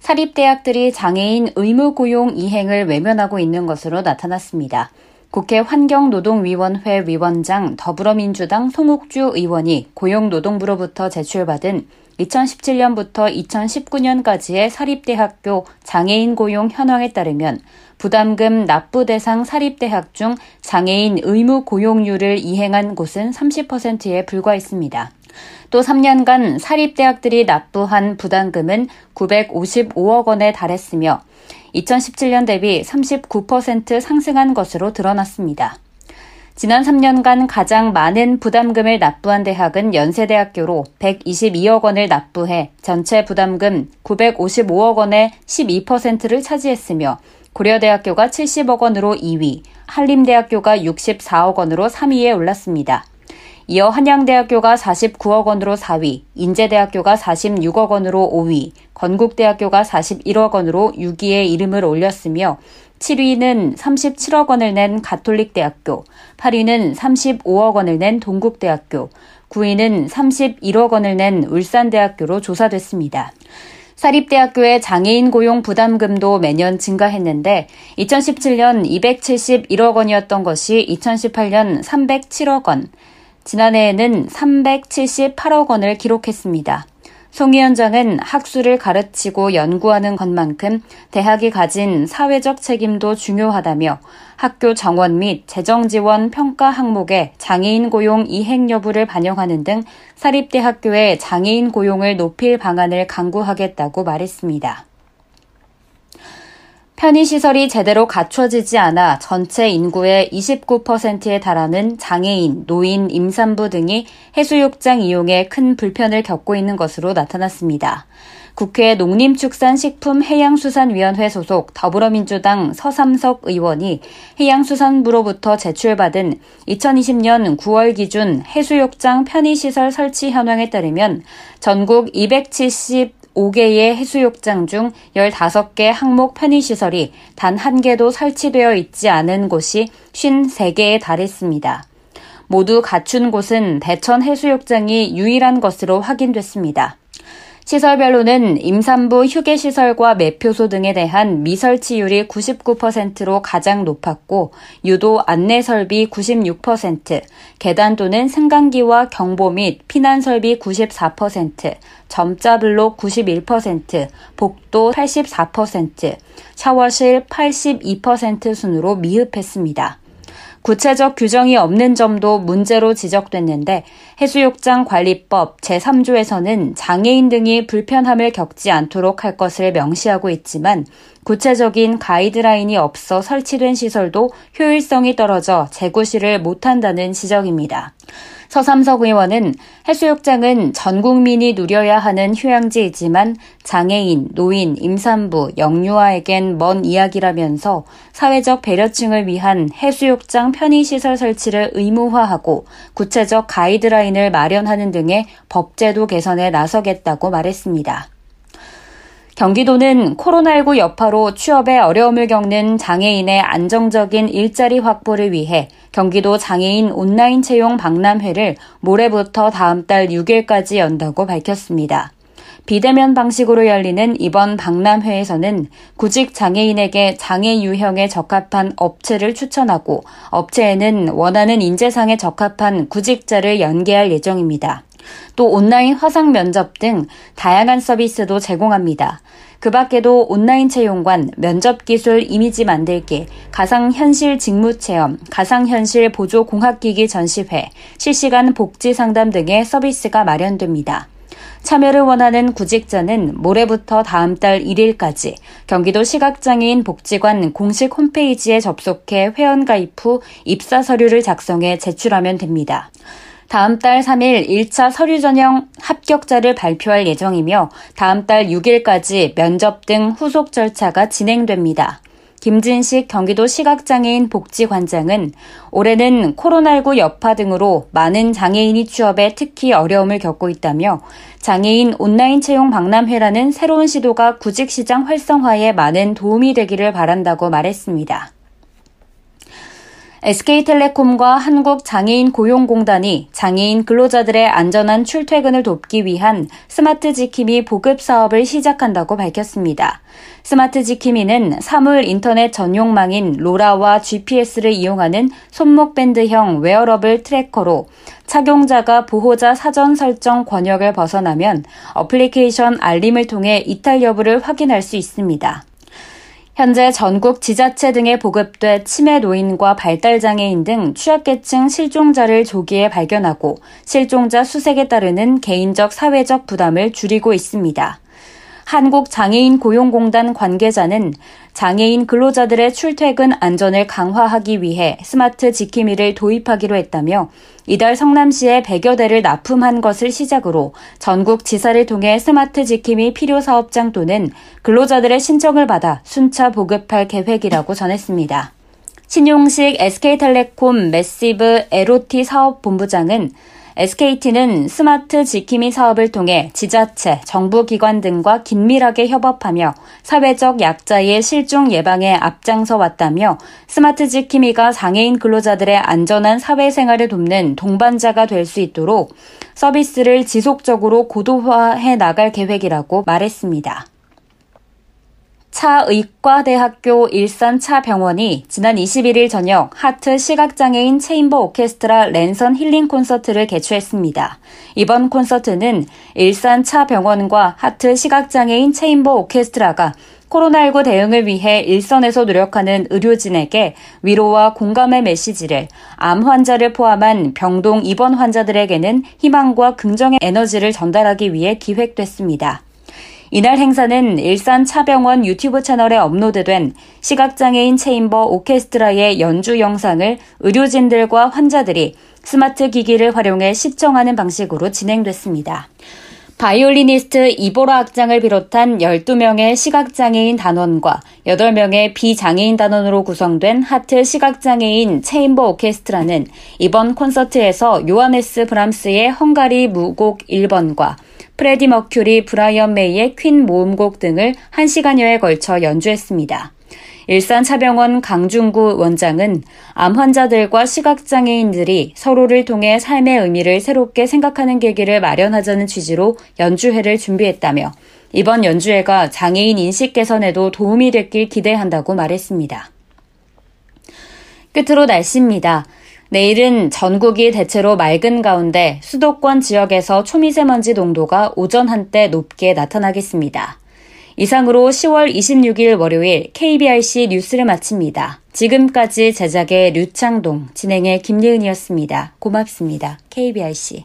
사립대학들이 장애인 의무 고용 이행을 외면하고 있는 것으로 나타났습니다. 국회 환경노동위원회 위원장 더불어민주당 송옥주 의원이 고용노동부로부터 제출받은 2017년부터 2019년까지의 사립대학교 장애인 고용 현황에 따르면 부담금 납부 대상 사립대학 중 장애인 의무 고용률을 이행한 곳은 30%에 불과했습니다. 또 3년간 사립대학들이 납부한 부담금은 955억 원에 달했으며 2017년 대비 39% 상승한 것으로 드러났습니다. 지난 3년간 가장 많은 부담금을 납부한 대학은 연세대학교로 122억 원을 납부해 전체 부담금 955억 원의 12%를 차지했으며 고려대학교가 70억 원으로 2위, 한림대학교가 64억 원으로 3위에 올랐습니다. 이어 한양대학교가 49억 원으로 4위, 인제대학교가 46억 원으로 5위, 건국대학교가 41억 원으로 6위에 이름을 올렸으며 7위는 37억 원을 낸 가톨릭대학교, 8위는 35억 원을 낸 동국대학교, 9위는 31억 원을 낸 울산대학교로 조사됐습니다. 사립대학교의 장애인 고용 부담금도 매년 증가했는데 2017년 271억 원이었던 것이 2018년 307억 원, 지난해에는 378억 원을 기록했습니다. 송 위원장은 학술을 가르치고 연구하는 것만큼 대학이 가진 사회적 책임도 중요하다며 학교 정원 및 재정 지원 평가 항목에 장애인 고용 이행 여부를 반영하는 등 사립대학교의 장애인 고용을 높일 방안을 강구하겠다고 말했습니다. 편의시설이 제대로 갖춰지지 않아 전체 인구의 29%에 달하는 장애인, 노인, 임산부 등이 해수욕장 이용에 큰 불편을 겪고 있는 것으로 나타났습니다. 국회 농림축산식품해양수산위원회 소속 더불어민주당 서삼석 의원이 해양수산부로부터 제출받은 2020년 9월 기준 해수욕장 편의시설 설치 현황에 따르면 전국 270 5개의 해수욕장 중 15개 항목 편의시설이 단 한 개도 설치되어 있지 않은 곳이 53개에 달했습니다. 모두 갖춘 곳은 대천 해수욕장이 유일한 것으로 확인됐습니다. 시설별로는 임산부 휴게시설과 매표소 등에 대한 미설치율이 99%로 가장 높았고 유도 안내 설비 96%, 계단 또는 승강기와 경보 및 피난 설비 94%, 점자 블록 91%, 복도 84%, 샤워실 82% 순으로 미흡했습니다. 구체적 규정이 없는 점도 문제로 지적됐는데 해수욕장 관리법 제3조에서는 장애인 등이 불편함을 겪지 않도록 할 것을 명시하고 있지만 구체적인 가이드라인이 없어 설치된 시설도 효율성이 떨어져 재구시를 못한다는 지적입니다. 서삼석 의원은 해수욕장은 전 국민이 누려야 하는 휴양지이지만 장애인, 노인, 임산부, 영유아에겐 먼 이야기라면서 사회적 배려층을 위한 해수욕장 편의시설 설치를 의무화하고 구체적 가이드라인 을 마련하는 등의 법제도 개선에 나서겠다고 말했습니다. 경기도는 코로나19 여파로 취업에 어려움을 겪는 장애인의 안정적인 일자리 확보를 위해 경기도 장애인 온라인 채용 박람회를 모레부터 다음 달 6일까지 연다고 밝혔습니다. 비대면 방식으로 열리는 이번 박람회에서는 구직 장애인에게 장애 유형에 적합한 업체를 추천하고 업체에는 원하는 인재상에 적합한 구직자를 연계할 예정입니다. 또 온라인 화상 면접 등 다양한 서비스도 제공합니다. 그 밖에도 온라인 채용관, 면접 기술 이미지 만들기, 가상현실 직무 체험, 가상현실 보조 공학기기 전시회, 실시간 복지 상담 등의 서비스가 마련됩니다. 참여를 원하는 구직자는 모레부터 다음 달 1일까지 경기도 시각장애인 복지관 공식 홈페이지에 접속해 회원가입 후 입사 서류를 작성해 제출하면 됩니다. 다음 달 3일 1차 서류 전형 합격자를 발표할 예정이며 다음 달 6일까지 면접 등 후속 절차가 진행됩니다. 김진식 경기도 시각장애인 복지관장은 올해는 코로나19 여파 등으로 많은 장애인이 취업에 특히 어려움을 겪고 있다며 장애인 온라인 채용 박람회라는 새로운 시도가 구직시장 활성화에 많은 도움이 되기를 바란다고 말했습니다. SK텔레콤과 한국장애인 고용공단이 장애인 근로자들의 안전한 출퇴근을 돕기 위한 스마트 지킴이 보급 사업을 시작한다고 밝혔습니다. 스마트 지킴이는 사물 인터넷 전용망인 로라와 GPS를 이용하는 손목밴드형 wearable tracker로 착용자가 보호자 사전 설정 권역을 벗어나면 어플리케이션 알림을 통해 이탈 여부를 확인할 수 있습니다. 현재 전국 지자체 등에 보급돼 치매 노인과 발달장애인 등 취약계층 실종자를 조기에 발견하고 실종자 수색에 따르는 개인적 사회적 부담을 줄이고 있습니다. 한국장애인 고용공단 관계자는 장애인 근로자들의 출퇴근 안전을 강화하기 위해 스마트 지킴이를 도입하기로 했다며 이달 성남시에 100여 대를 납품한 것을 시작으로 전국 지사를 통해 스마트 지킴이 필요 사업장 또는 근로자들의 신청을 받아 순차 보급할 계획이라고 전했습니다. 신용식 SK텔레콤 매시브 LOT 사업본부장은 SKT는 스마트 지킴이 사업을 통해 지자체, 정부기관 등과 긴밀하게 협업하며 사회적 약자의 실종 예방에 앞장서 왔다며 스마트 지킴이가 장애인 근로자들의 안전한 사회생활을 돕는 동반자가 될 수 있도록 서비스를 지속적으로 고도화해 나갈 계획이라고 말했습니다. 차의과대학교 일산차병원이 지난 21일 저녁 하트 시각장애인 체임버 오케스트라 랜선 힐링 콘서트를 개최했습니다. 이번 콘서트는 일산차병원과 하트 시각장애인 체임버 오케스트라가 코로나19 대응을 위해 일선에서 노력하는 의료진에게 위로와 공감의 메시지를 암 환자를 포함한 병동 입원 환자들에게는 희망과 긍정의 에너지를 전달하기 위해 기획됐습니다. 이날 행사는 일산 차병원 유튜브 채널에 업로드된 시각장애인 체임버 오케스트라의 연주 영상을 의료진들과 환자들이 스마트 기기를 활용해 시청하는 방식으로 진행됐습니다. 바이올리니스트 이보라 악장을 비롯한 12명의 시각장애인 단원과 8명의 비장애인 단원으로 구성된 하트 시각장애인 체임버 오케스트라는 이번 콘서트에서 요하네스 브람스의 헝가리 무곡 1번과 프레디 머큐리, 브라이언 메이의 퀸 모음곡 등을 1시간여에 걸쳐 연주했습니다. 일산차병원 강중구 원장은 암 환자들과 시각장애인들이 서로를 통해 삶의 의미를 새롭게 생각하는 계기를 마련하자는 취지로 연주회를 준비했다며 이번 연주회가 장애인 인식 개선에도 도움이 됐길 기대한다고 말했습니다. 끝으로 날씨입니다. 내일은 전국이 대체로 맑은 가운데 수도권 지역에서 초미세먼지 농도가 오전 한때 높게 나타나겠습니다. 이상으로 10월 26일 월요일 KBRC 뉴스를 마칩니다. 지금까지 제작의 류창동, 진행의 김예은이었습니다. 고맙습니다. KBRC.